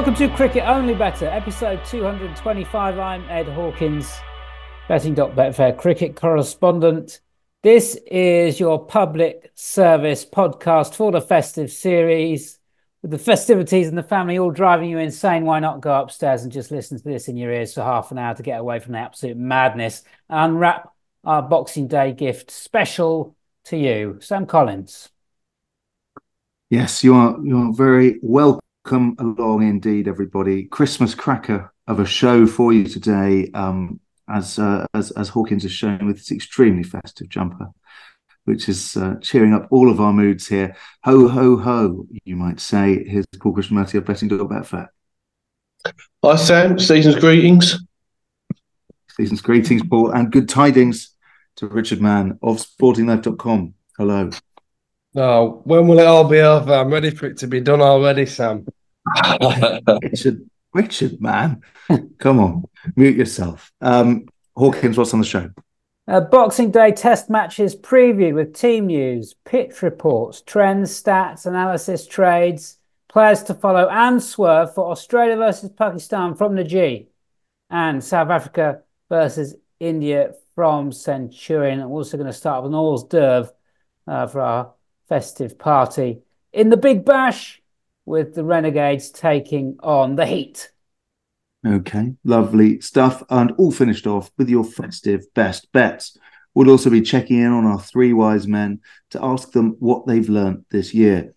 Welcome to Cricket Only Bettor, episode 225. I'm Ed Hawkins, betting.betfair cricket correspondent. This is your public service podcast for the festive series. With the festivities and the family all driving you insane, why not go upstairs and just listen to this in your ears for half an hour to get away from the absolute madness and unwrap our Boxing Day gift special to you, Sam Collins. Yes, you are. You are very welcome Come along indeed, everybody. Christmas cracker of a show for you today, um, as, uh, as as Hawkins has shown with his extremely festive jumper, which is uh, cheering up all of our moods here. Ho ho ho, you might say. Here's Paul Krishnamurty of Betting.Betfair. Hi Sam, season's greetings. Season's greetings, Paul, and good tidings to Richard Mann of SportingLife.com. Hello. Oh, when will it all be over? I'm ready for it to be done already, Sam. Richard, Richard, man, come on, mute yourself. Um, Hawkins, what's on the show? Uh, Boxing Day test matches preview with team news, pitch reports, trends, stats, analysis, trades, players to follow, and swerve for Australia versus Pakistan from the G, and South Africa versus India from Centurion. I'm also going to start with an hors d'oeuvre uh, for our festive party in the Big Bash with the Renegades taking on the Heat. Okay, lovely stuff. And all finished off with your festive best bets. We'll also be checking in on our three wise men to ask them what they've learnt this year.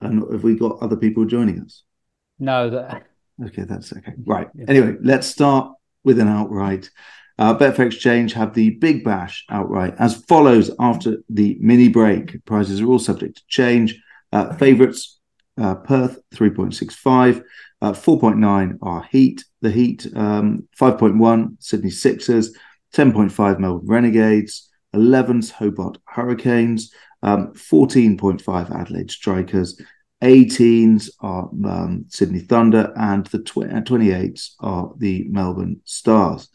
And have we got other people joining us? No, that. Okay, that's okay. Right. Anyway, let's start with an outright. Uh, Betfair Exchange have the Big Bash outright as follows after the mini break. Prices are all subject to change. Uh, favorites uh, Perth 3.65, uh, 4.9 are Heat. The Heat um, 5.1 Sydney Sixers, 10.5 Melbourne Renegades, 11's Hobart Hurricanes, um, 14.5 Adelaide Strikers, 18s are um, Sydney Thunder, and the tw- 28s are the Melbourne Stars.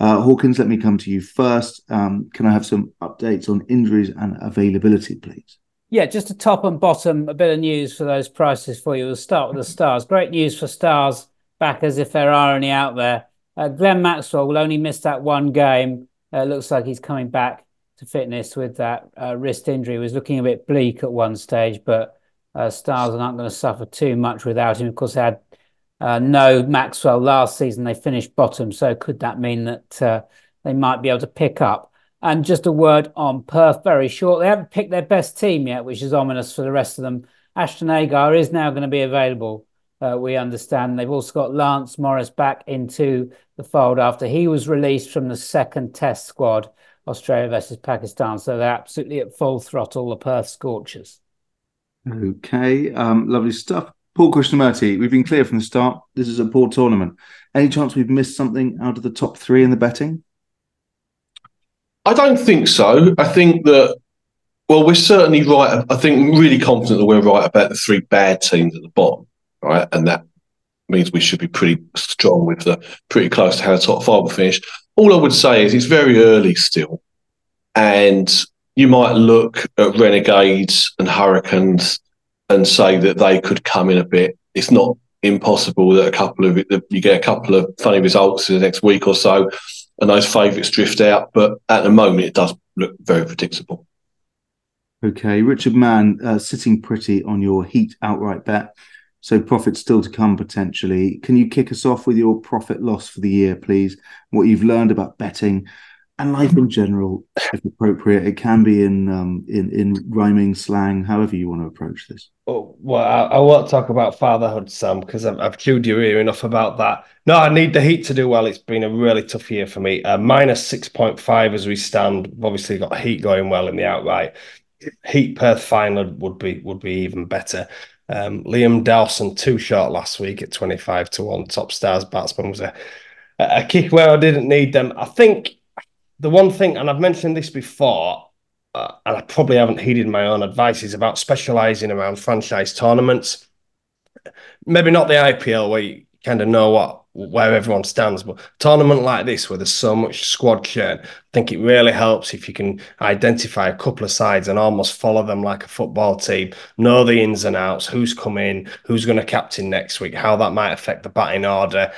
Uh, Hawkins, let me come to you first. Um, can I have some updates on injuries and availability, please? Yeah, just a top and bottom, a bit of news for those prices for you. We'll start with the stars. Great news for stars backers, if there are any out there. Uh, Glenn Maxwell will only miss that one game. Uh, looks like he's coming back to fitness with that uh, wrist injury. He was looking a bit bleak at one stage, but uh, stars are not going to suffer too much without him. Of course, they had uh, no Maxwell last season. They finished bottom. So could that mean that uh, they might be able to pick up? And just a word on Perth very short. They haven't picked their best team yet, which is ominous for the rest of them. Ashton Agar is now going to be available. Uh, we understand they've also got Lance Morris back into the fold after he was released from the second Test squad, Australia versus Pakistan. So they're absolutely at full throttle, the Perth Scorchers. Okay, um, lovely stuff. Paul Krishnamurty, we've been clear from the start. This is a poor tournament. Any chance we've missed something out of the top three in the betting? I don't think so. I think that, well, we're certainly right. I think really confident that we're right about the three bad teams at the bottom, right? And that means we should be pretty strong with the pretty close to how the top five will finish. All I would say is it's very early still. And you might look at Renegades and Hurricanes and say that they could come in a bit. It's not impossible that a couple of that you get a couple of funny results in the next week or so, and those favourites drift out. But at the moment, it does look very predictable. Okay, Richard Mann uh, sitting pretty on your Heat outright bet. So profit still to come potentially. Can you kick us off with your profit loss for the year, please? What you've learned about betting and life in general, if appropriate. It can be in um, in in rhyming slang, however you want to approach this. Oh, well, I, I won't talk about fatherhood, Sam, because I've, I've chewed your ear enough about that. No, I need the Heat to do well. It's been a really tough year for me. Uh, minus six point five as we stand. Obviously got Heat going well in the outright. Heat Perth final would be would be even better. Um, Liam Dawson too short last week at twenty five to one. Top stars batsman was a a kick where I didn't need them. I think the one thing, and I've mentioned this before, uh, and I probably haven't heeded my own advice, is about specialising around franchise tournaments. Maybe not the IPL where you kind of know what where everyone stands. But tournament like this, where there's so much squad churn, I think it really helps if you can identify a couple of sides and almost follow them like a football team, know the ins and outs, who's coming, who's going to captain next week, how that might affect the batting order.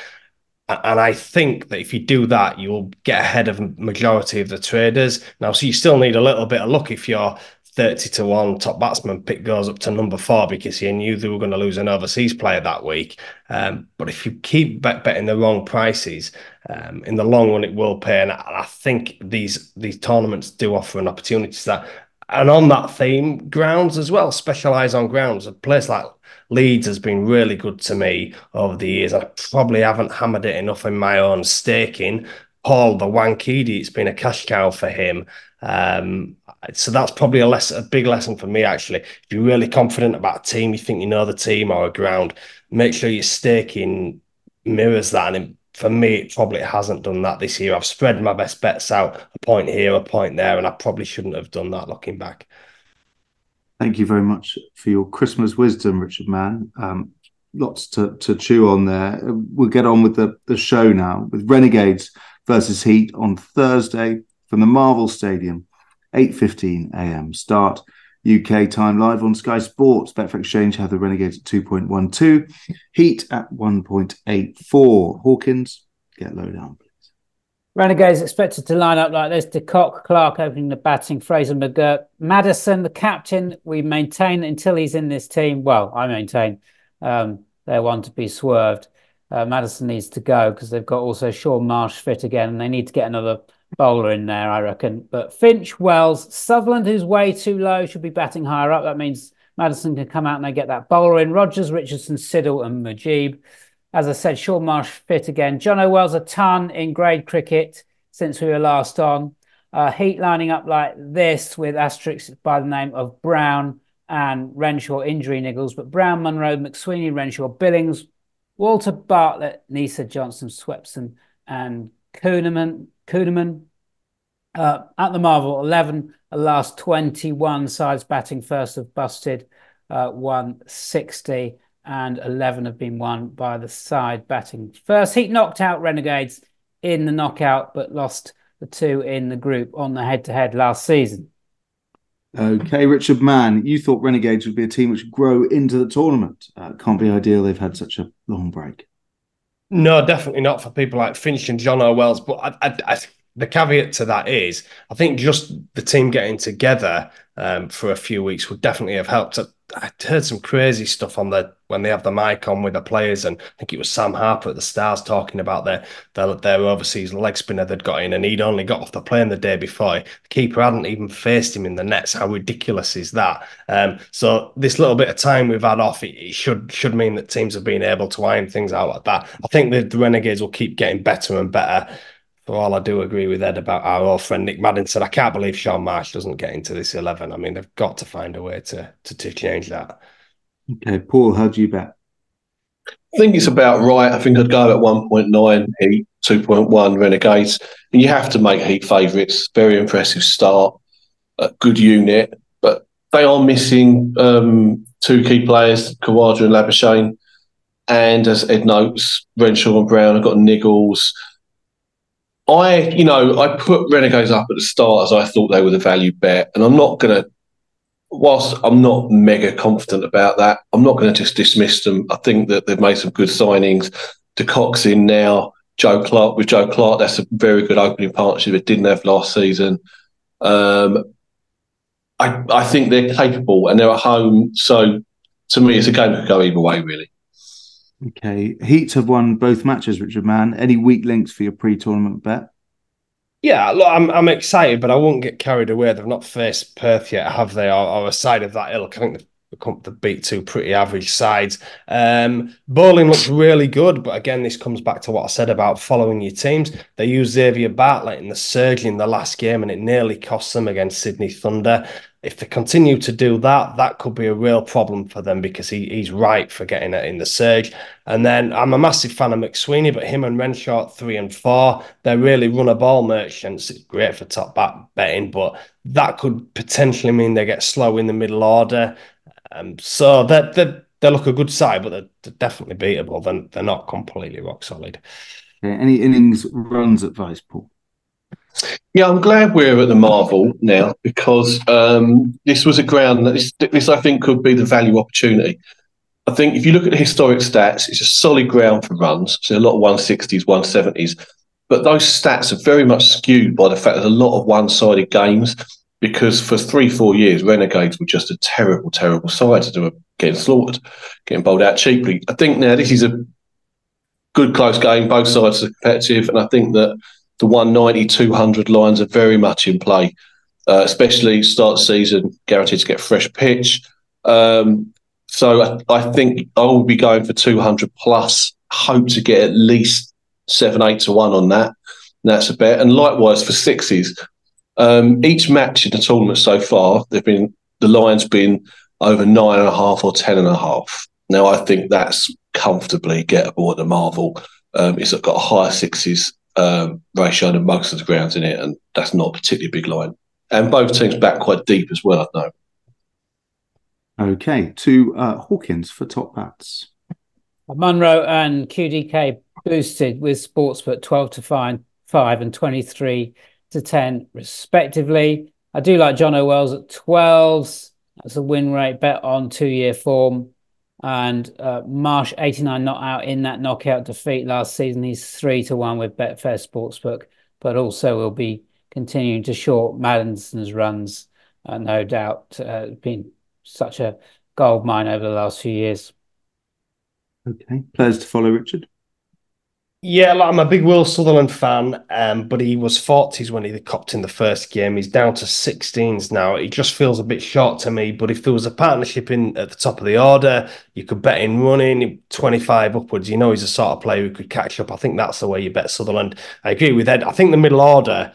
And I think that if you do that, you'll get ahead of majority of the traders. Now, so you still need a little bit of luck if you're 30 to 1 top batsman pick goes up to number four because you knew they were going to lose an overseas player that week. Um, but if you keep bet- betting the wrong prices, um, in the long run, it will pay. And I think these these tournaments do offer an opportunity to that. And on that theme, grounds as well, specialise on grounds. A place like Leeds has been really good to me over the years. I probably haven't hammered it enough in my own staking. Paul the Wankhede, it's been a cash cow for him. Um, so that's probably a less a big lesson for me actually. If you're really confident about a team, you think you know the team or a ground, make sure your staking mirrors that. And for me, it probably hasn't done that this year. I've spread my best bets out a point here, a point there, and I probably shouldn't have done that looking back. Thank you very much for your Christmas wisdom, Richard Mann. Um, lots to, to chew on there. We'll get on with the, the show now with Renegades versus Heat on Thursday from the Marvel Stadium 8.15 a.m. start. UK time live on Sky Sports. Betfair Exchange have the Renegades at 2.12, Heat at 1.84. Hawkins, get low down, please. Renegades expected to line up like this. De Kock, Clarke opening the batting, Fraser McGurk, Maddison, the captain. We maintain until he's in this team. Well, I maintain um, they're one to be swerved. Uh, Maddison needs to go because they've got also Shaun Marsh fit again, and they need to get another bowler in there, I reckon. But Finch, Wells, Sutherland, who's way too low, should be batting higher up. That means Maddison can come out and they get that bowler in. Rogers, Richardson, Siddle, and Mujeeb. As I said, Shaun Marsh fit again. John O'Well's a ton in grade cricket since we were last on. Uh, Heat lining up like this with asterisks by the name of Brown and Renshaw injury niggles, but Brown, Munro, McSweeney, Renshaw, Billings, Walter Bartlett, Neser Johnson, Swepson, and Kuhnemann. Kuhnemann. Uh, at the Marvel, 11, the last 21 sides batting first have busted uh, 160, and 11 have been won by the side batting first. Heat knocked out Renegades in the knockout, but lost the two in the group on the head to head last season. Okay, Richard Mann, you thought Renegades would be a team which would grow into the tournament. Uh, can't be ideal. They've had such a long break. No, definitely not for people like Finch and John O'Wells. But I, I, I, the caveat to that is, I think just the team getting together um, for a few weeks would definitely have helped. I, heard some crazy stuff on the when they have the mic on with the players, and I think it was Sam Harper at the Stars talking about their their, their overseas leg spinner they'd got in, and he'd only got off the plane the day before. The keeper hadn't even faced him in the nets. How ridiculous is that? Um, so this little bit of time we've had off, it, it, should should mean that teams have been able to iron things out like that. I think the, the Renegades will keep getting better and better for all I do agree with Ed about our old friend Nick Maddison. I can't believe Shaun Marsh doesn't get into this 11. I mean, they've got to find a way to, to, to change that. Okay, Paul, how do you bet? I think it's about right. I think I'd go at 1.9 Heat, 2.1 Renegades. And you have to make Heat favourites. Very impressive start, a good unit. But they are missing um, two key players, Khawaja and Labuschagne. And as Ed notes, Renshaw and Brown have got niggles. I, you know, I put Renegades up at the start as I thought they were the value bet, and I'm not going to. Whilst I'm not mega confident about that, I'm not going to just dismiss them. I think that they've made some good signings. De Kock in now. Joe Clarke with Joe Clarke. that's a very good opening partnership. It didn't have last season. Um, I, I think they're capable and they're at home. So to me, it's a game that could go either way, really. Okay. Heat have won both matches, Richard Mann. Any weak links for your pre tournament bet? Yeah, look, I'm I'm excited, but I won't get carried away. They've not faced Perth yet, have they? Or, or a side of that ilk. I think the beat two pretty average sides. Um, bowling looks really good, but again, this comes back to what I said about following your teams. They used Xavier Bartlett in the surge in the last game, and it nearly cost them against Sydney Thunder. If they continue to do that, that could be a real problem for them because he, he's right for getting it in the surge. And then I'm a massive fan of McSweeney, but him and Renshaw three and four, they're really run a ball merchants. It's great for top back betting, but that could potentially mean they get slow in the middle order. Um, so that the they look a good side, but they're, they're definitely beatable. Then they're not completely rock solid. Okay. Any innings runs advice, Paul? Yeah, I'm glad we're at the Marvel now because um, this was a ground that this, this I think could be the value opportunity. I think if you look at the historic stats, it's a solid ground for runs. So a lot of 160s, 170s, but those stats are very much skewed by the fact there's a lot of one-sided games because for three, four years, Renegades were just a terrible, terrible side to were getting slaughtered, getting bowled out cheaply. I think now this is a good close game. Both sides are competitive, and I think that the 190, 200 lines are very much in play, uh, especially start season, guaranteed to get fresh pitch. Um, so I, I, think I will be going for 200 plus. Hope to get at least seven, eight to one on that. That's a bet. And likewise for sixes, um, each match in the tournament so far, they've been the line's been over nine and a half or ten and a half. Now I think that's comfortably gettable at the Marvel. Um, it's got a higher sixes um, ratio than most of the grounds in it, and that's not a particularly big line. And both teams back quite deep as well. I know. Okay, to uh, Hawkins for top bats. Munro and QDK boosted with Sportsbook 12 to 5, 5 and 23 to 10, respectively. I do like John O'Wells at 12s. That's a win rate bet on two year form. And uh, Marsh 89 not out in that knockout defeat last season. He's 3 to 1 with Betfair Sportsbook, but also will be continuing to short Maddison's runs, uh, no doubt. Uh, been such a gold mine over the last few years. Okay, players to follow, Richard. Yeah, like I'm a big Will Sutherland fan, um, but he was 40s when he copped in the first game. He's down to 16s now. He just feels a bit short to me. But if there was a partnership in at the top of the order, you could bet in running 25 upwards. You know, he's a sort of player who could catch up. I think that's the way you bet Sutherland. I agree with Ed. I think the middle order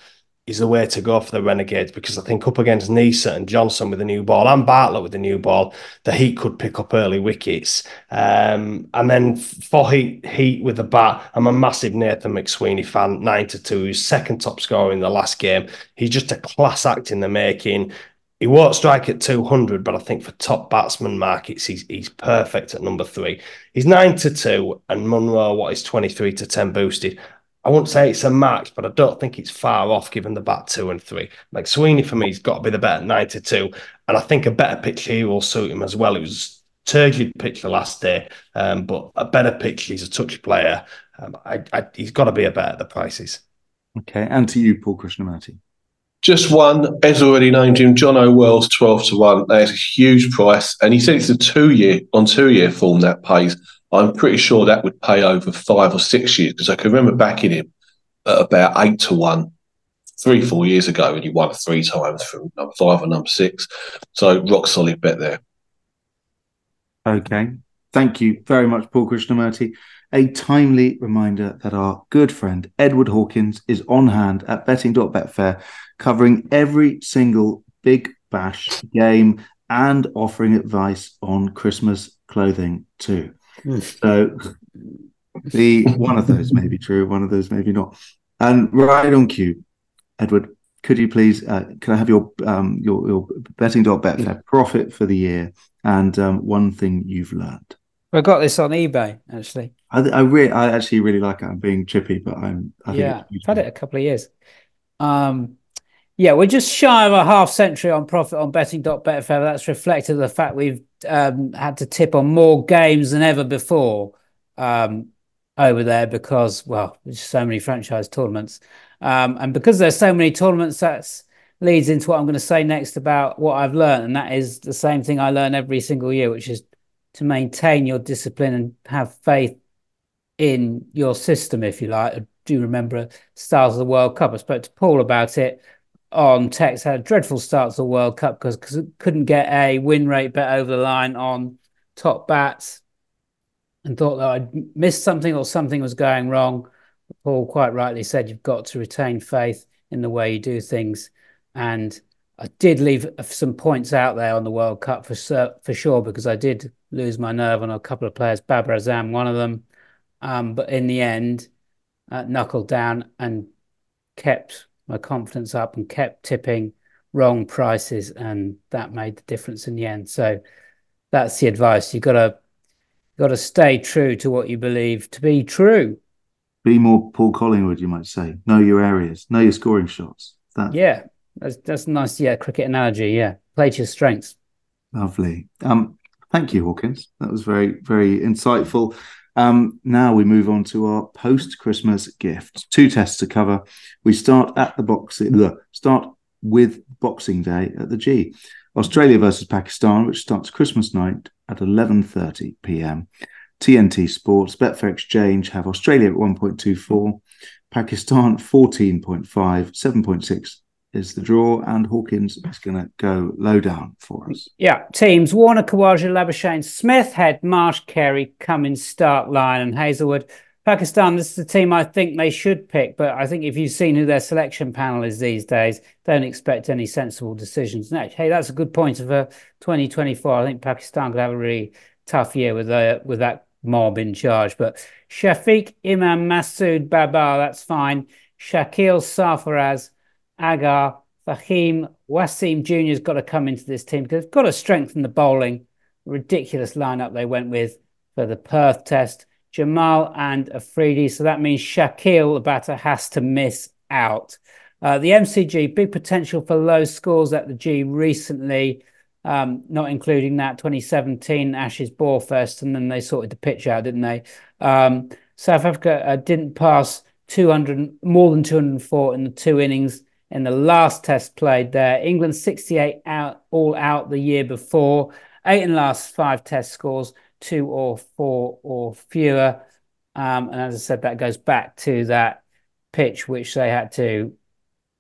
is the way to go for the Renegades because I think up against Neser and Johnson with the new ball and Bartlett with the new ball, the Heat could pick up early wickets. Um, and then for Heat, Heat with the bat, I'm a massive Nathan McSweeney fan, 9 to 2, who's second top scorer in the last game. He's just a class act in the making. He won't strike at 200, but I think for top batsman markets, he's he's perfect at number three. He's 9 to 2, and Munro, what is 23 to 10 boosted. I won't say it's a match, but I don't think it's far off given the bat two and three. Like Sweeney for me, he's got to be the better 92. And I think a better pitch here will suit him as well. It was turgid pitch the last day, um, but a better pitch. He's a touch player. Um, I, I, he's got to be a better the prices. Okay, and to you, Paul Krishnamurty. Just one, Ed's already named him, John O'Well's 12 to 1. That is a huge price. And he said it's a two year, on two year form that pays. I'm pretty sure that would pay over five or six years because I can remember backing him at about eight to one three, four years ago, and he won three times from number five or number six. So rock solid bet there. Okay. Thank you very much, Paul Krishnamurty. A timely reminder that our good friend Edward Hawkins is on hand at betting.betfair, covering every single big bash game and offering advice on Christmas clothing too. So the one of those may be true, one of those maybe not. And right on cue, Edward, could you please uh, can I have your um, your, your betting.betfair profit for the year and um, one thing you've learned? I got this on eBay actually. I, I really, I actually really like it. I'm being chippy, but I'm. I yeah, I've had it a couple of years. Um, yeah, we're just shy of a half century on profit on betting.betfair. That's reflected the fact we've um, had to tip on more games than ever before um, over there because, well, there's so many franchise tournaments. Um, and because there's so many tournaments, that leads into what I'm going to say next about what I've learned. And that is the same thing I learn every single year, which is to maintain your discipline and have faith in your system, if you like. I do remember stars of the World Cup. I spoke to Paul about it on text had a dreadful start to the World Cup because because couldn't get a win rate bet over the line on top bats and thought that I'd missed something or something was going wrong. Paul quite rightly said you've got to retain faith in the way you do things. And I did leave some points out there on the World Cup for for sure because I did lose my nerve on a couple of players, Babar Azam, one of them. Um, but in the end, uh, knuckled down and kept my confidence up and kept tipping wrong prices, and that made the difference in the end. So that's the advice. You've got to You've got to stay true to what you believe to be true. Be more Paul Collingwood, you might say. Know your areas, know your scoring shots. That yeah, that's that's nice. Yeah, cricket analogy. Yeah, play to your strengths. Lovely. Um, thank you, Hawkins. That was very very insightful. Um, now we move on to our post Christmas gift. Two tests to cover. We start at the boxing. Start with Boxing Day at the G. Australia versus Pakistan, which starts Christmas night at 11:30 p.m. TNT Sports, Betfair Exchange have Australia at 1.24, Pakistan 14.5, 7.6 is the draw, and Hawkins is going to go low down for us. Yeah, teams Warner, Khawaja, Labuschagne, Smith, Head, Marsh, Carey, Cummins, Starc, Lyon, and Hazlewood. Pakistan, this is the team I think they should pick, but I think if you've seen who their selection panel is these days, don't expect any sensible decisions. Next, hey, that's a good point of a 2024. I think Pakistan could have a really tough year with uh, with that mob in charge. But Shafiq Imam Masood Babar, that's fine. Shakil Sarfaraz, Agha, Fahim, Wasim Jr. has got to come into this team because they've got to strengthen the bowling. Ridiculous lineup they went with for the Perth test. Jamal and Afridi. So that means Shakil, the batter, has to miss out. Uh, the MCG, big potential for low scores at the G recently, um, not including that 2017 Ashes Ball Fest, and then they sorted the pitch out, didn't they? Um, South Africa uh, didn't pass 200, more than 204 in the two innings in the last test played there. England 68 out, all out the year before, eight in the last five test scores two or four or fewer. Um, and as I said, that goes back to that pitch which they had to.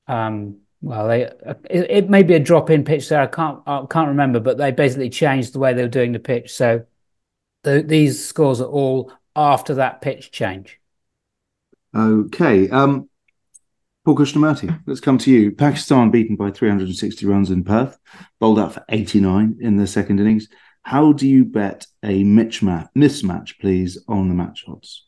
Um, well, they it, it, may be a drop in pitch there. I can't I can't remember, but they basically changed the way they were doing the pitch. So the, these scores are all after that pitch change. Okay. Um, Paul Krishnamurty, let's come to you. Pakistan beaten by 360 runs in Perth, bowled out for 89 in the second innings. How do you bet a mismatch, please, on the match odds?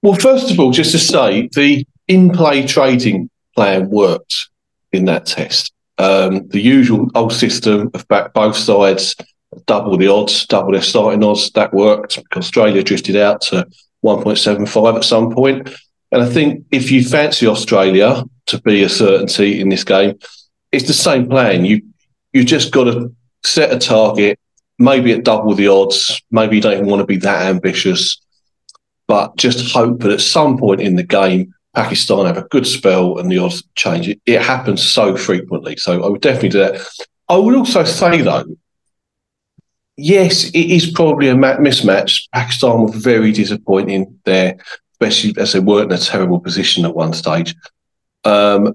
Well, first of all, just to say, the in-play trading plan worked in that test. Um, the usual old system of back both sides, double the odds, double their starting odds, that worked. because Australia drifted out to 1.75 at some point. And I think if you fancy Australia to be a certainty in this game, it's the same plan. You you just got to set a target, maybe at double the odds. Maybe you don't even want to be that ambitious, but just hope that at some point in the game, Pakistan have a good spell and the odds change. It, it happens so frequently. So I would definitely do that. I would also say, though, yes, it is probably a mismatch. Pakistan were very disappointing there, especially as they weren't in a terrible position at one stage. Um,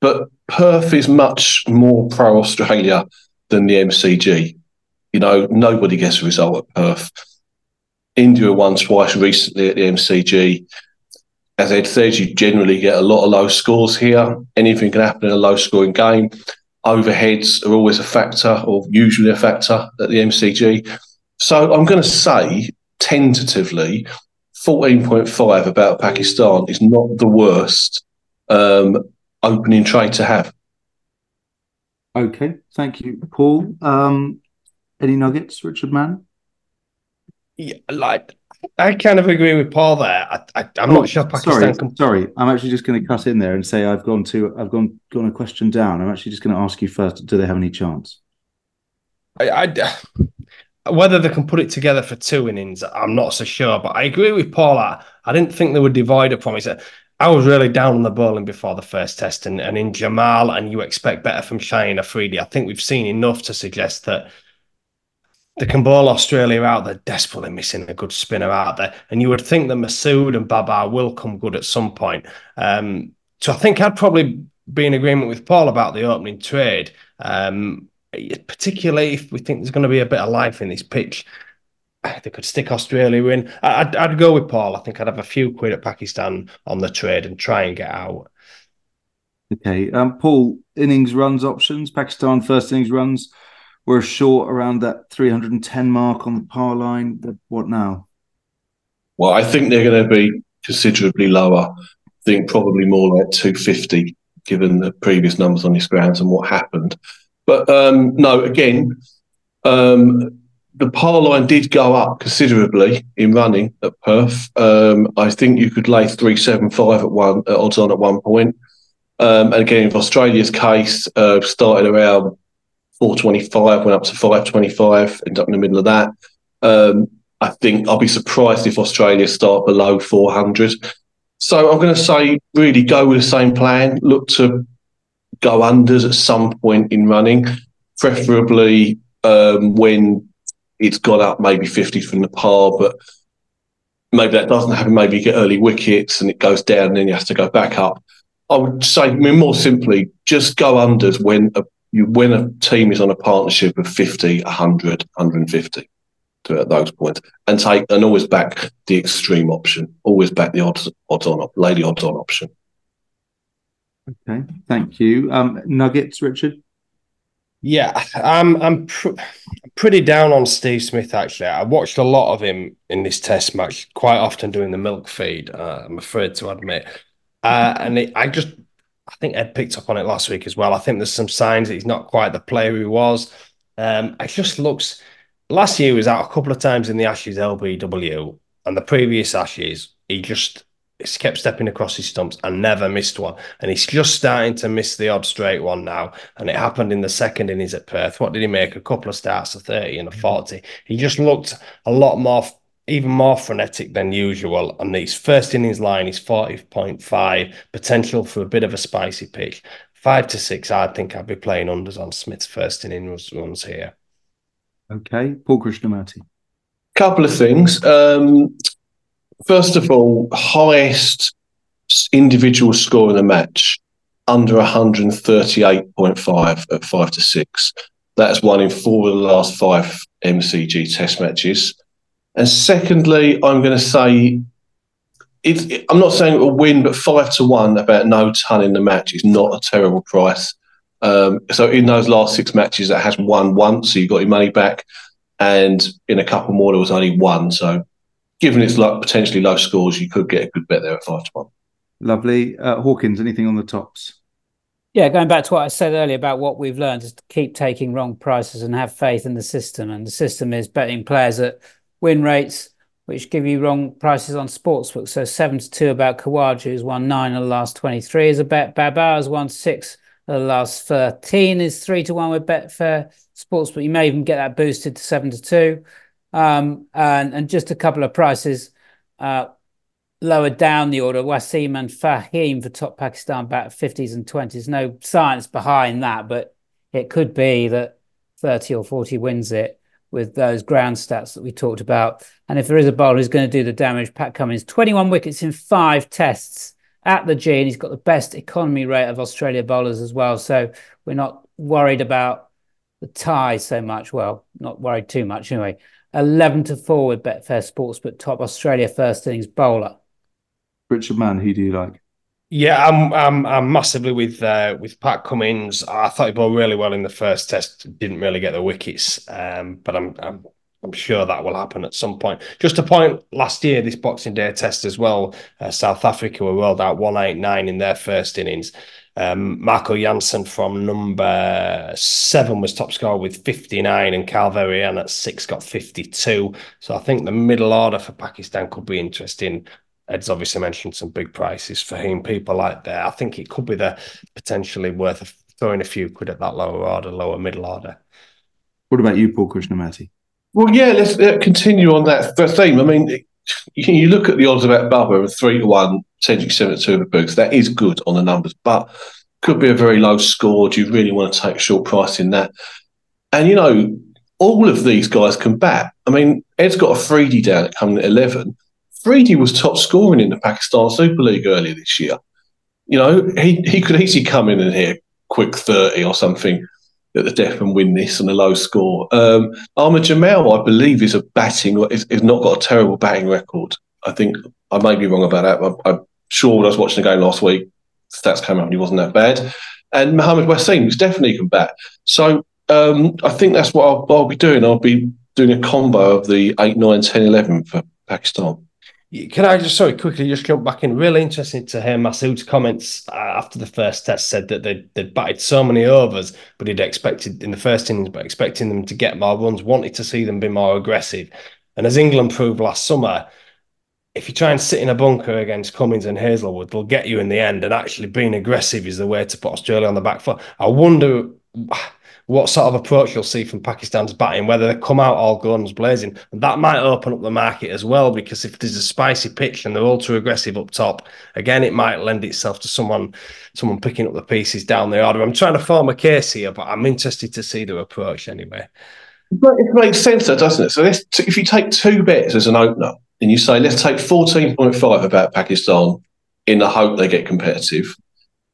but Perth is much more pro Australia than the MCG. You know, nobody gets a result at Perth. India won twice recently at the MCG. As Ed says, you generally get a lot of low scores here. Anything can happen in a low scoring game. Overheads are always a factor, or usually a factor at the MCG. So I'm going to say, tentatively, 14.5 about Pakistan is not the worst um, opening trade to have. Okay, thank you, Paul. Um, any nuggets, Richard Mann? Yeah, like I kind of agree with Paul there. I, I, am oh, not sure Pakistan. Sorry, sorry. I'm actually just going to cut in there and say I've gone to I've gone gone a question down. I'm actually just going to ask you first. Do they have any chance? I, I, whether they can put it together for two innings, I'm not so sure. But I agree with Paul. I, didn't think they were divided from it. I was really down on the bowling before the first test, and, and in Jamal, and you expect better from Shaheen Afridi. I think we've seen enough to suggest that they can bowl Australia out. They're desperately missing a good spinner out there, and you would think that Masood and Babar will come good at some point. Um, so I think I'd probably be in agreement with Paul about the opening trade, um, particularly if we think there's going to be a bit of life in this pitch they could stick Australia in. I'd, I'd go with Paul. I think I'd have a few quid at Pakistan on the trade and try and get out. Okay. Um, Paul, innings runs options. Pakistan first innings runs were short around that 310 mark on the par line. What now? Well, I think they're going to be considerably lower. I think probably more like 250, given the previous numbers on this grounds and what happened. But um, no, again, um, the par line did go up considerably in running at Perth. Um, I think you could lay three seven five at one at odds on at one point. Um, and again, in Australia's case, uh, started around four twenty five, went up to five twenty five, ended up in the middle of that. Um, I think I'll be surprised if Australia start below four hundred. So I'm going to say, really go with the same plan. Look to go unders at some point in running, preferably um, when it's got up maybe 50 from the par, but maybe that doesn't happen. Maybe you get early wickets and it goes down and then you have to go back up. I would say, I mean, more simply, just go unders when a, you when a team is on a partnership of 50, 100, 150 to at those points and take and always back the extreme option, always back the odds odds on lady odds on option. Okay, thank you. Um, nuggets, Richard. Yeah, I'm I'm pr- pretty down on Steve Smith actually. I watched a lot of him in this Test match, quite often doing the milk feed. Uh, I'm afraid to admit, uh, and it, I just I think Ed picked up on it last week as well. I think there's some signs that he's not quite the player he was. Um, it just looks. Last year he was out a couple of times in the Ashes LBW, and the previous Ashes he just kept stepping across his stumps and never missed one. And he's just starting to miss the odd straight one now. And it happened in the second innings at Perth. What did he make? A couple of starts, a 30 and a 40. He just looked a lot more, even more frenetic than usual. And his first innings line is 40.5, potential for a bit of a spicy pitch. Five to six, I think I'd be playing unders on Smith's first innings runs here. Okay. Paul Krishnamurty. Couple of things. Um, first of all, highest individual score in a match under 138.5 at five to six. That's one in four of the last five MCG test matches. And secondly, I'm going to say it, I'm not saying it will win, but five to one about no ton in the match is not a terrible price. Um, so in those last six matches, it has won once, so you got your money back, and in a couple more, there was only one. So given its like potentially low scores, you could get a good bet there at five to one. Lovely. Uh, Hawkins, anything on the tops? Yeah, going back to what I said earlier about what we've learned is to keep taking wrong prices and have faith in the system. And the system is betting players at win rates, which give you wrong prices on sportsbook. So seven to two about Khawaja, who's won nine of the last 23 is a bet. Babar has won six of the last 13 is three to one with Betfair Sportsbook. You may even get that boosted to seven to two. Um, and, just a couple of prices uh, lower down the order. Wasim and Fahim for top Pakistan bat 50s and 20s. No science behind that, but it could be that 30 or 40 wins it with those ground stats that we talked about. And if there is a bowler who's going to do the damage, Pat Cummins, 21 wickets in five tests at the G, and he's got the best economy rate of Australia bowlers as well. So we're not worried about the tie so much. Well, not worried too much anyway. 11 to 4 with Betfair Sports, but top Australia first innings bowler. Richard Mann, who do you like? Yeah, I'm I'm I'm massively with uh, with Pat Cummins. I thought he bowled really well in the first test. Didn't really get the wickets, um, but I'm I'm I'm sure that will happen at some point. Just a point last year, this Boxing Day test as well. Uh, South Africa were rolled out 189 in their first innings. Um, Marco Jansen from number seven was top scorer with 59, and Kyle Verreynne at six got 52. So I think the middle order for Pakistan could be interesting. Ed's obviously mentioned some big prices for him. People like that. I think it could be the potentially worth throwing a few quid at that lower order, lower middle order. What about you, Paul Krishnamurty? Well, yeah, let's continue on that theme. I mean, you look at the odds about Babar of three to one, potentially seven to two of the books. That is good on the numbers, but could be a very low score. Do you really want to take short price in that? And you know, all of these guys can bat. I mean, Ed's got Afridi down at coming at eleven. Freedy was top scoring in the Pakistan Super League earlier this year. You know, he, he could easily come in and hit quick 30 or something at the death and win this and a low score. Um, Ahmed Jamal, I believe, is a batting, is, is not got a terrible batting record. I think I may be wrong about that. I'm, I'm sure when I was watching the game last week, stats came up and he wasn't that bad. And Mohamed Wasim was definitely can bat. So um, I think that's what I'll, I'll, be doing. I'll be doing a combo of the 8, 9, 10, 11 for Pakistan. Can I just sorry quickly just jump back in? Really interesting to hear Masood's comments uh, after the first test said that they they'd batted so many overs, but he'd expected in the first innings, but expecting them to get more runs, wanted to see them be more aggressive. And as England proved last summer, if you try and sit in a bunker against Cummins and Hazlewood, they'll get you in the end. And actually being aggressive is the way to put Australia on the back foot. I wonder what sort of approach you'll see from Pakistan's batting, whether they come out all guns blazing. And that might open up the market as well, because if there's a spicy pitch and they're all too aggressive up top, again, it might lend itself to someone someone picking up the pieces down the order. I'm trying to form a case here, but I'm interested to see their approach anyway. But it makes sense, though, doesn't it? So if you take two bets as an opener and you say, let's take 14.5 about Pakistan in the hope they get competitive,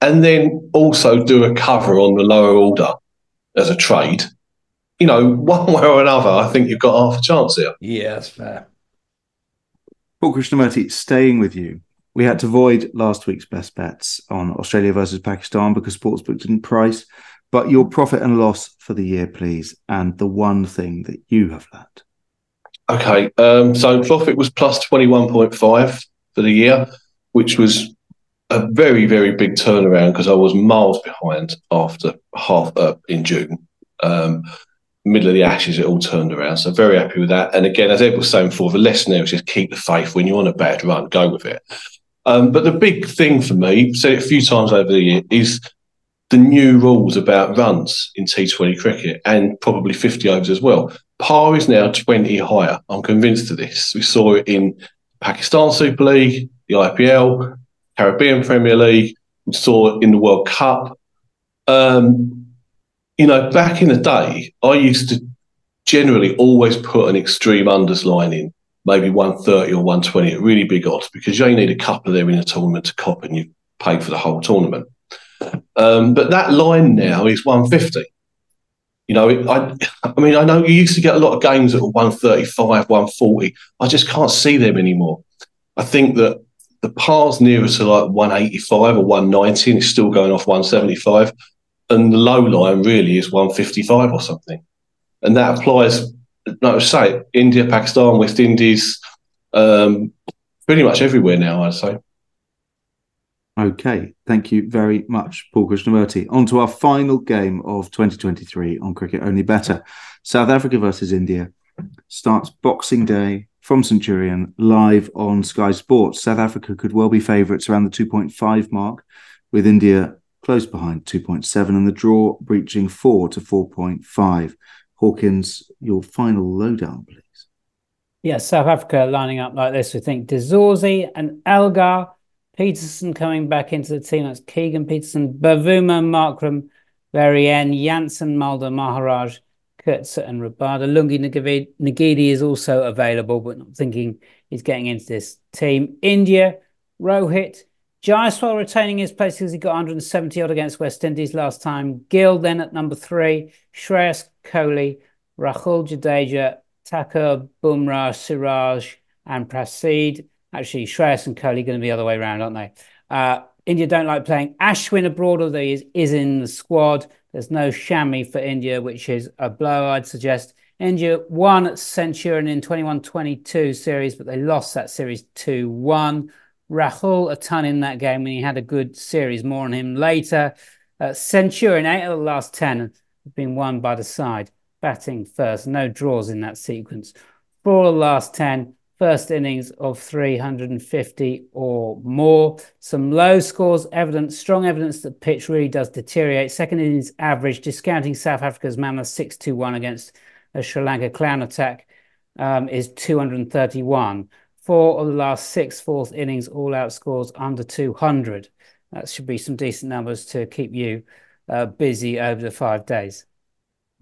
and then also do a cover on the lower order as a trade, you know, one way or another, I think you've got half a chance here. Yeah, that's fair. Paul Krishnamurty, staying with you. We had to void last week's best bets on Australia versus Pakistan because Sportsbook didn't price. But your profit and loss for the year, please, and the one thing that you have learned. Okay, um, so profit was plus twenty one point five for the year, which was a very, very big turnaround because I was miles behind after half up in June. Um, middle of the Ashes, it all turned around. So very happy with that. And again, as Ed was saying before, the lesson there is just keep the faith. When you're on a bad run, go with it. Um, but the big thing for me, said it a few times over the year, is the new rules about runs in T20 cricket and probably 50 overs as well. Par is now 20 higher. I'm convinced of this. We saw it in Pakistan Super League, the IPL, Caribbean Premier League. We saw it in the World Cup. Um, you know, back in the day, I used to generally always put an extreme unders line in, maybe 130 or 120 at really big odds, because you only need a couple them in a tournament to cop and you've paid for the whole tournament. Um, but that line now is 150. You know, I, I mean, I know you used to get a lot of games that were 135, 140. I just can't see them anymore. I think that the par's nearer to like 185 or 190 and it's still going off 175. And the low line really is 155 or something. And that applies, like I say, India, Pakistan, West Indies, um, pretty much everywhere now, I'd say. Okay, thank you very much, Paul Krishnamurty. On to our final game of 2023 on Cricket Only Bettor. South Africa versus India starts Boxing Day from Centurion live on Sky Sports. South Africa could well be favourites around the 2.5 mark, with India close behind 2.7 and the draw breaching 4 to 4.5. Hawkins, your final lowdown, please. Yeah, South Africa lining up like this. We think de Zorzi and Elgar, Petersen coming back into the team. That's Keegan Petersen, Bavuma, Markram, Verreynne, Jansen, Mulder, Maharaj, Coetzee and Rabada. Lungi Ngidi is also available, but not thinking he's getting into this team. India, Rohit, Jaiswal retaining his place because he got 170 odd against West Indies last time. Gill then at number three, Shreyas Kohli, Rahul Jadeja, Thakur, Bumrah, Siraj, and Prasidh. Actually, Shreyas and Kohli going to be the other way around, aren't they? Uh, India don't like playing Ashwin abroad, although he is, is in the squad. There's no Shami for India, which is a blow, I'd suggest. India won at Centurion in 21-22 series, but they lost that series 2-1. Rahul a ton in that game when he had a good series. More on him later. Uh, Centurion, eight of the last 10 have been won by the side. Batting first, no draws in that sequence. For the last 10 first innings of 350 or more. Some low scores, evidence, strong evidence that pitch really does deteriorate. Second innings average, discounting South Africa's mammoth 6 2 1 against a Sri Lanka clown attack, um, is 231. Four of the last six fourth innings all out scores under 200. That should be some decent numbers to keep you uh, busy over the five days.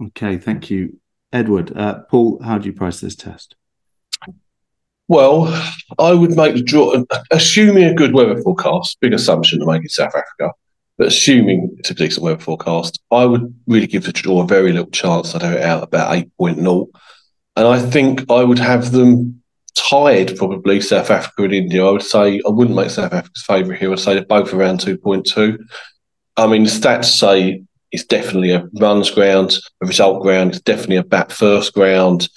Okay, thank you, Edward. Uh, Paul, how do you price this test? Well, I would make the draw, assuming a good weather forecast, big assumption to make in South Africa, but assuming it's a decent weather forecast, I would really give the draw a very little chance. I'd have it out about 8.0. And I think I would have them tied, probably South Africa and India. I would say I wouldn't make South Africa's favourite here. I'd say they're both around 2.2. I mean, the stats say it's definitely a runs ground, a result ground. It's definitely a bat first ground.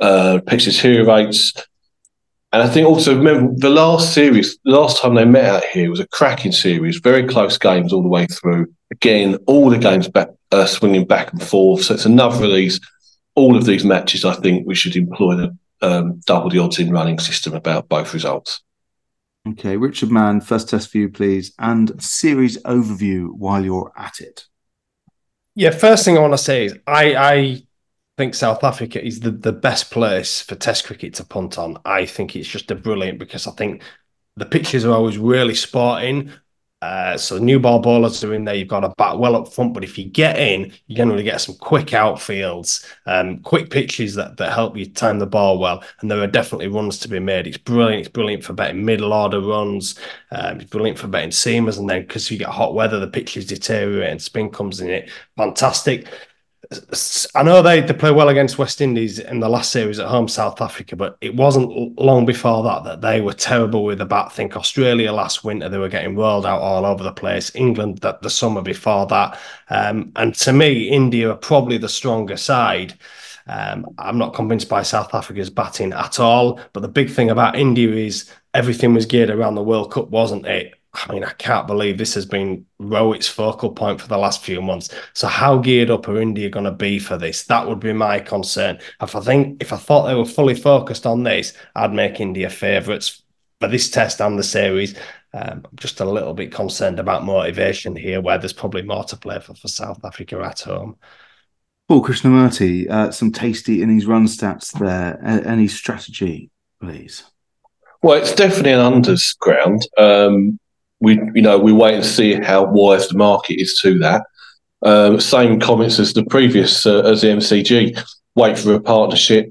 Uh, pitch deteriorates And I think also remember the last series, the last time they met out here was a cracking series, very close games all the way through. Again, all the games back uh, swinging back and forth. So it's another of these. All of these matches, I think we should employ the um, double the odds in running system about both results. Okay, Richard Mann, first test for you, please, and series overview while you're at it. Yeah, first thing I want to say is I, I think South Africa is the, the best place for Test cricket to punt on. I think it's just a brilliant because I think the pitches are always really sporting. Uh, so new ball bowlers are in there. You've got a bat well up front, but if you get in, you generally get some quick outfields, um, quick pitches that, that help you time the ball well. And there are definitely runs to be made. It's brilliant. It's brilliant for betting middle order runs. Um, it's brilliant for betting seamers. And then because you get hot weather, the pitches deteriorate and spin comes in it. Fantastic. I know they, they play well against West Indies in the last series at home, South Africa, but it wasn't long before that that they were terrible with the bat. I think Australia last winter they were getting rolled out all over the place. England that the summer before that, um, and to me, India are probably the stronger side. Um, I'm not convinced by South Africa's batting at all. But the big thing about India is everything was geared around the World Cup, wasn't it? I mean, I can't believe this has been Rohit's focal point for the last few months. So, how geared up are India going to be for this? That would be my concern. If I think if I thought they were fully focused on this, I'd make India favourites for this test and the series. Um, I'm just a little bit concerned about motivation here, where there's probably more to play for for South Africa at home. Paul Krishnamurty, uh, some tasty innings run stats there. any strategy, please? Well, it's definitely an unders ground. Um, we you know we wait and see how wise the market is to that. Um, same comments as the previous uh, as the MCG. Wait for a partnership,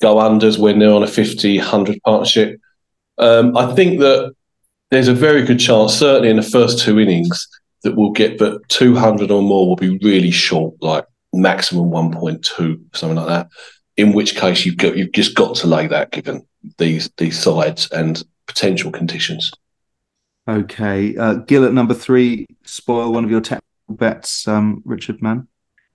go unders when they're on a 50, 100 partnership. Um, I think that there's a very good chance, certainly in the first two innings, that we'll get but 200 or more will be really short, like maximum 1.2, something like that. In which case, you've got you've just got to lay that given these these sides and potential conditions. Okay. Uh, Gill at number three, spoil one of your technical bets, um, Richard Mann.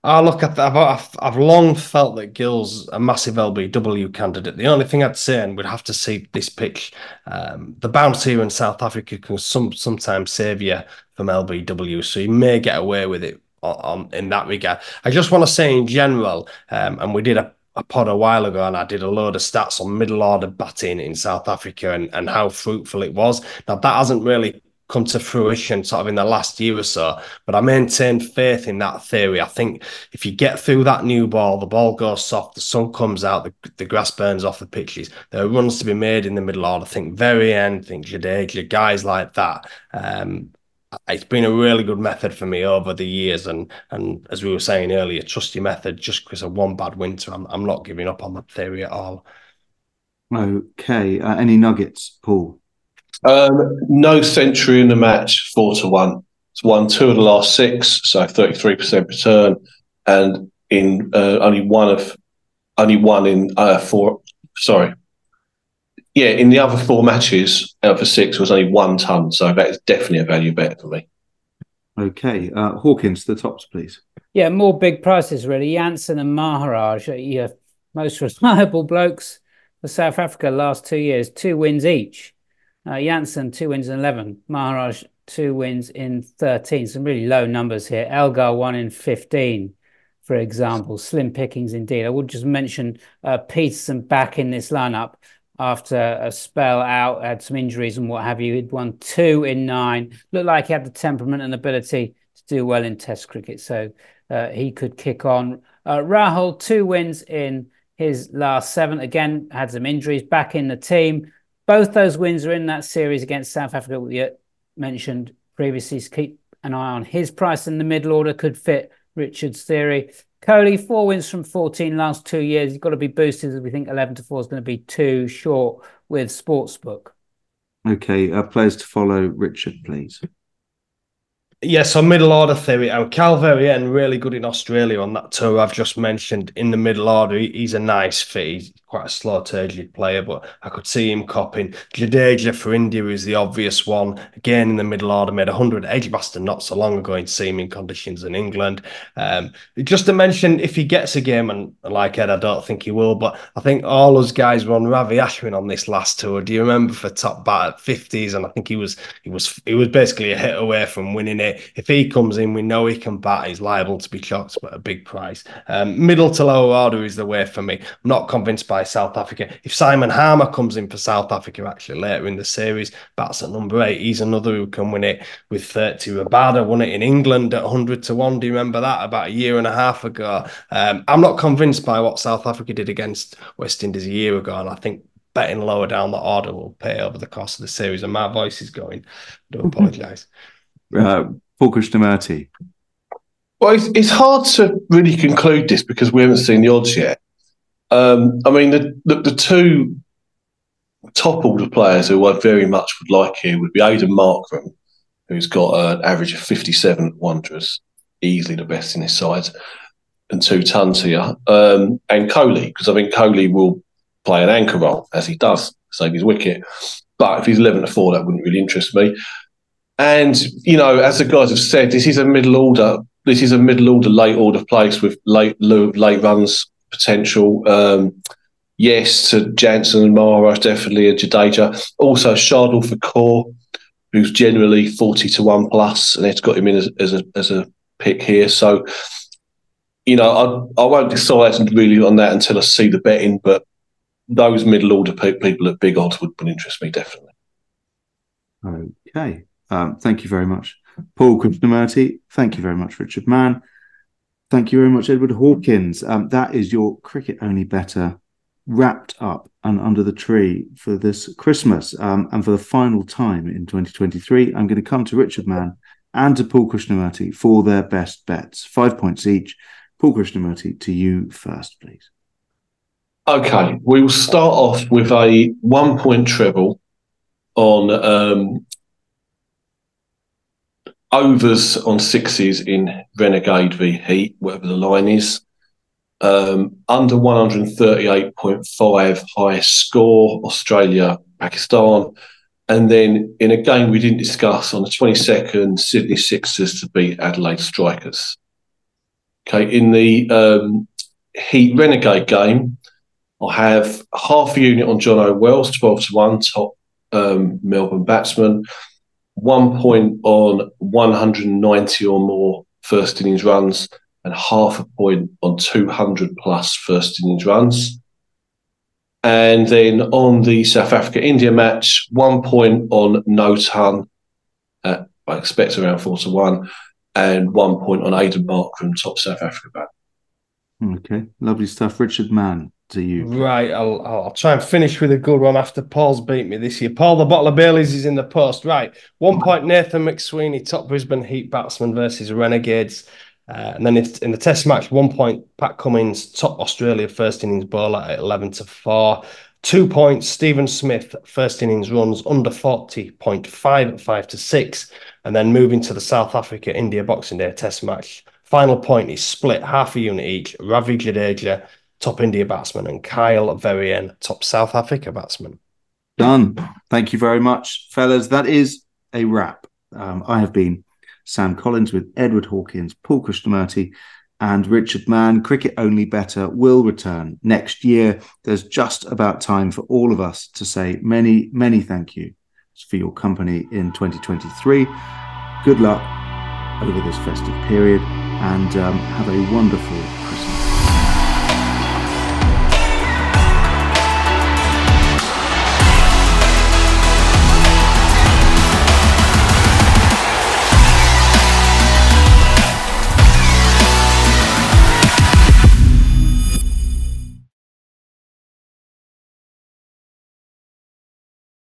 Oh, look, I've, I've, I've long felt that Gill's a massive LBW candidate. The only thing I'd say, and we'd have to see this pitch, um, the bounce here in South Africa can some, sometimes save you from LBW, so you may get away with it on, on in that regard. I just want to say in general, um, and we did a a pod a while ago and I did a load of stats on middle order batting in South Africa and, and how fruitful it was. Now, that hasn't really come to fruition sort of in the last year or so, but I maintain faith in that theory. I think if you get through that new ball, the ball goes soft, the sun comes out, the, the grass burns off the pitches, there are runs to be made in the middle order. I think very end, I think Jadeja, guys like that. Um, it's been a really good method for me over the years. And and as we were saying earlier, trust your method. Just because of one bad winter, I'm I'm not giving up on that theory at all. Okay. Uh, any nuggets, Paul? Um, no century in the match, four to one. It's won two of the last six, so thirty three percent return, and in uh, only one of only one in uh, four. Sorry, yeah, in the other four matches out of six was only one ton, so that is definitely a value bet for me. Okay, uh, Hawkins, the tops, please. Yeah, more big prices really. Jansen and Maharaj, yeah, most reliable blokes for South Africa last two years, two wins each. Uh, Jansen two wins in eleven, Maharaj two wins in thirteen. Some really low numbers here. Elgar one in fifteen for example. Slim pickings indeed. I would just mention uh, Petersen back in this lineup after a spell out, had some injuries and what have you. He'd won two in nine. Looked like he had the temperament and ability to do well in Test cricket, so uh, he could kick on. Uh, Rahul, two wins in his last seven. Again, had some injuries back in the team. Both those wins are in that series against South Africa, we mentioned previously. Keep an eye on his price in the middle order, could fit Richard's theory. Kohli, four wins from 14 last two years. He's got to be boosted as we think 11 to 4 is going to be too short with Sportsbook. Okay, uh, players to follow. Richard, please. Yes, Yeah, so middle order theory. And Kyle Verreynne really good in Australia on that tour I've just mentioned. In the middle order, he's a nice fit. Quite a slow, turgid player, but I could see him copping. Jadeja for India is the obvious one. Again, in the middle order, made 100 Edgbaston not so long ago in seaming conditions in England. Um, just to mention, if he gets a game, and like Ed, I don't think he will, but I think all those guys were on Ravi Ashwin on this last tour. Do you remember for top bat at 50s? And I think he was he was he was basically a hit away from winning it. If he comes in, we know he can bat. He's liable to be chucked, but a big price. Um, middle to lower order is the way for me. I'm not convinced by South Africa. If Simon Harmer comes in for South Africa actually later in the series, bats at number eight. He's another who can win it with 30. Rabada won it in England at 100 to 1. Do you remember that about a year and a half ago? Um, I'm not convinced by what South Africa did against West Indies a year ago. And I think betting lower down the order will pay over the course of the series. And my voice is going. I do apologise. Uh, Paul Krishnamurty. Well, it's, it's hard to really conclude this because we haven't seen the odds yet. Um, I mean, the, the, the two top order players who I very much would like here would be Aiden Markram, who's got an average of 57 Wanderers, easily the best in his side, and two tons here, um, and Kohli, because I think Kohli will play an anchor role, as he does, save his wicket. But if he's 11 to 4, that wouldn't really interest me. And, you know, as the guys have said, this is a middle order. This is a middle order, late order place with late late runs potential. Um, yes, to Jansen and Maharaj, definitely a Jadeja. Also, Shardul Thakur, who's generally 40 to 1 plus, and it's got him in as, as, a, as a pick here. So, you know, I, I won't decide really on that until I see the betting, but those middle order people at big odds would, would interest me definitely. Okay. Um, thank you very much, Paul Krishnamurty. Thank you very much, Richard Mann. Thank you very much, Edward Hawkins. Um, that is your cricket only Bettor wrapped up and under the tree for this Christmas. Um, and for the final time in 2023, I'm going to come to Richard Mann and to Paul Krishnamurty for their best bets. Five points each. Paul Krishnamurty, to you first, please. Okay, we will start off with a one point treble on um, overs on sixes in Renegade v Heat, whatever the line is. Um, under 138.5 highest score, Australia, Pakistan. And then in a game we didn't discuss on the 22nd, Sydney Sixers to beat Adelaide Strikers. Okay, in the um, Heat Renegade game, I have half a unit on Jon Wells, 12 to 1, top um, Melbourne batsman. One point on 190 or more first innings runs, and half a point on 200 plus first innings runs. And then on the South Africa India match, one point on no ton, uh, I expect around four to one, and one point on Aiden Markram top South Africa bat. Okay, lovely stuff. Richard Mann, to you. Right, I'll, I'll try and finish with a good one after Paul's beat me this year. Paul, the bottle of Bailey's is in the post. Right, one point Nathan McSweeney, top Brisbane Heat batsman versus Renegades. Uh, and then in the test match, one point Pat Cummins, top Australia first innings bowler at 11 to 4. Two points, Steven Smith, first innings runs under 40.5 at 5 to 6. And then moving to the South Africa India Boxing Day test match. Final point is split half a unit each. Ravi Jadeja, top India batsman, and Kyle Verreynne, top South Africa batsman. Done. Thank you very much, fellas. That is a wrap. Um, I have been Sam Collins with Edward Hawkins, Paul Krishnamurty, and Richard Mann. Cricket Only Bettor will return next year. There's just about time for all of us to say many, many thank you for your company in 2023. Good luck over this festive period and um, have a wonderful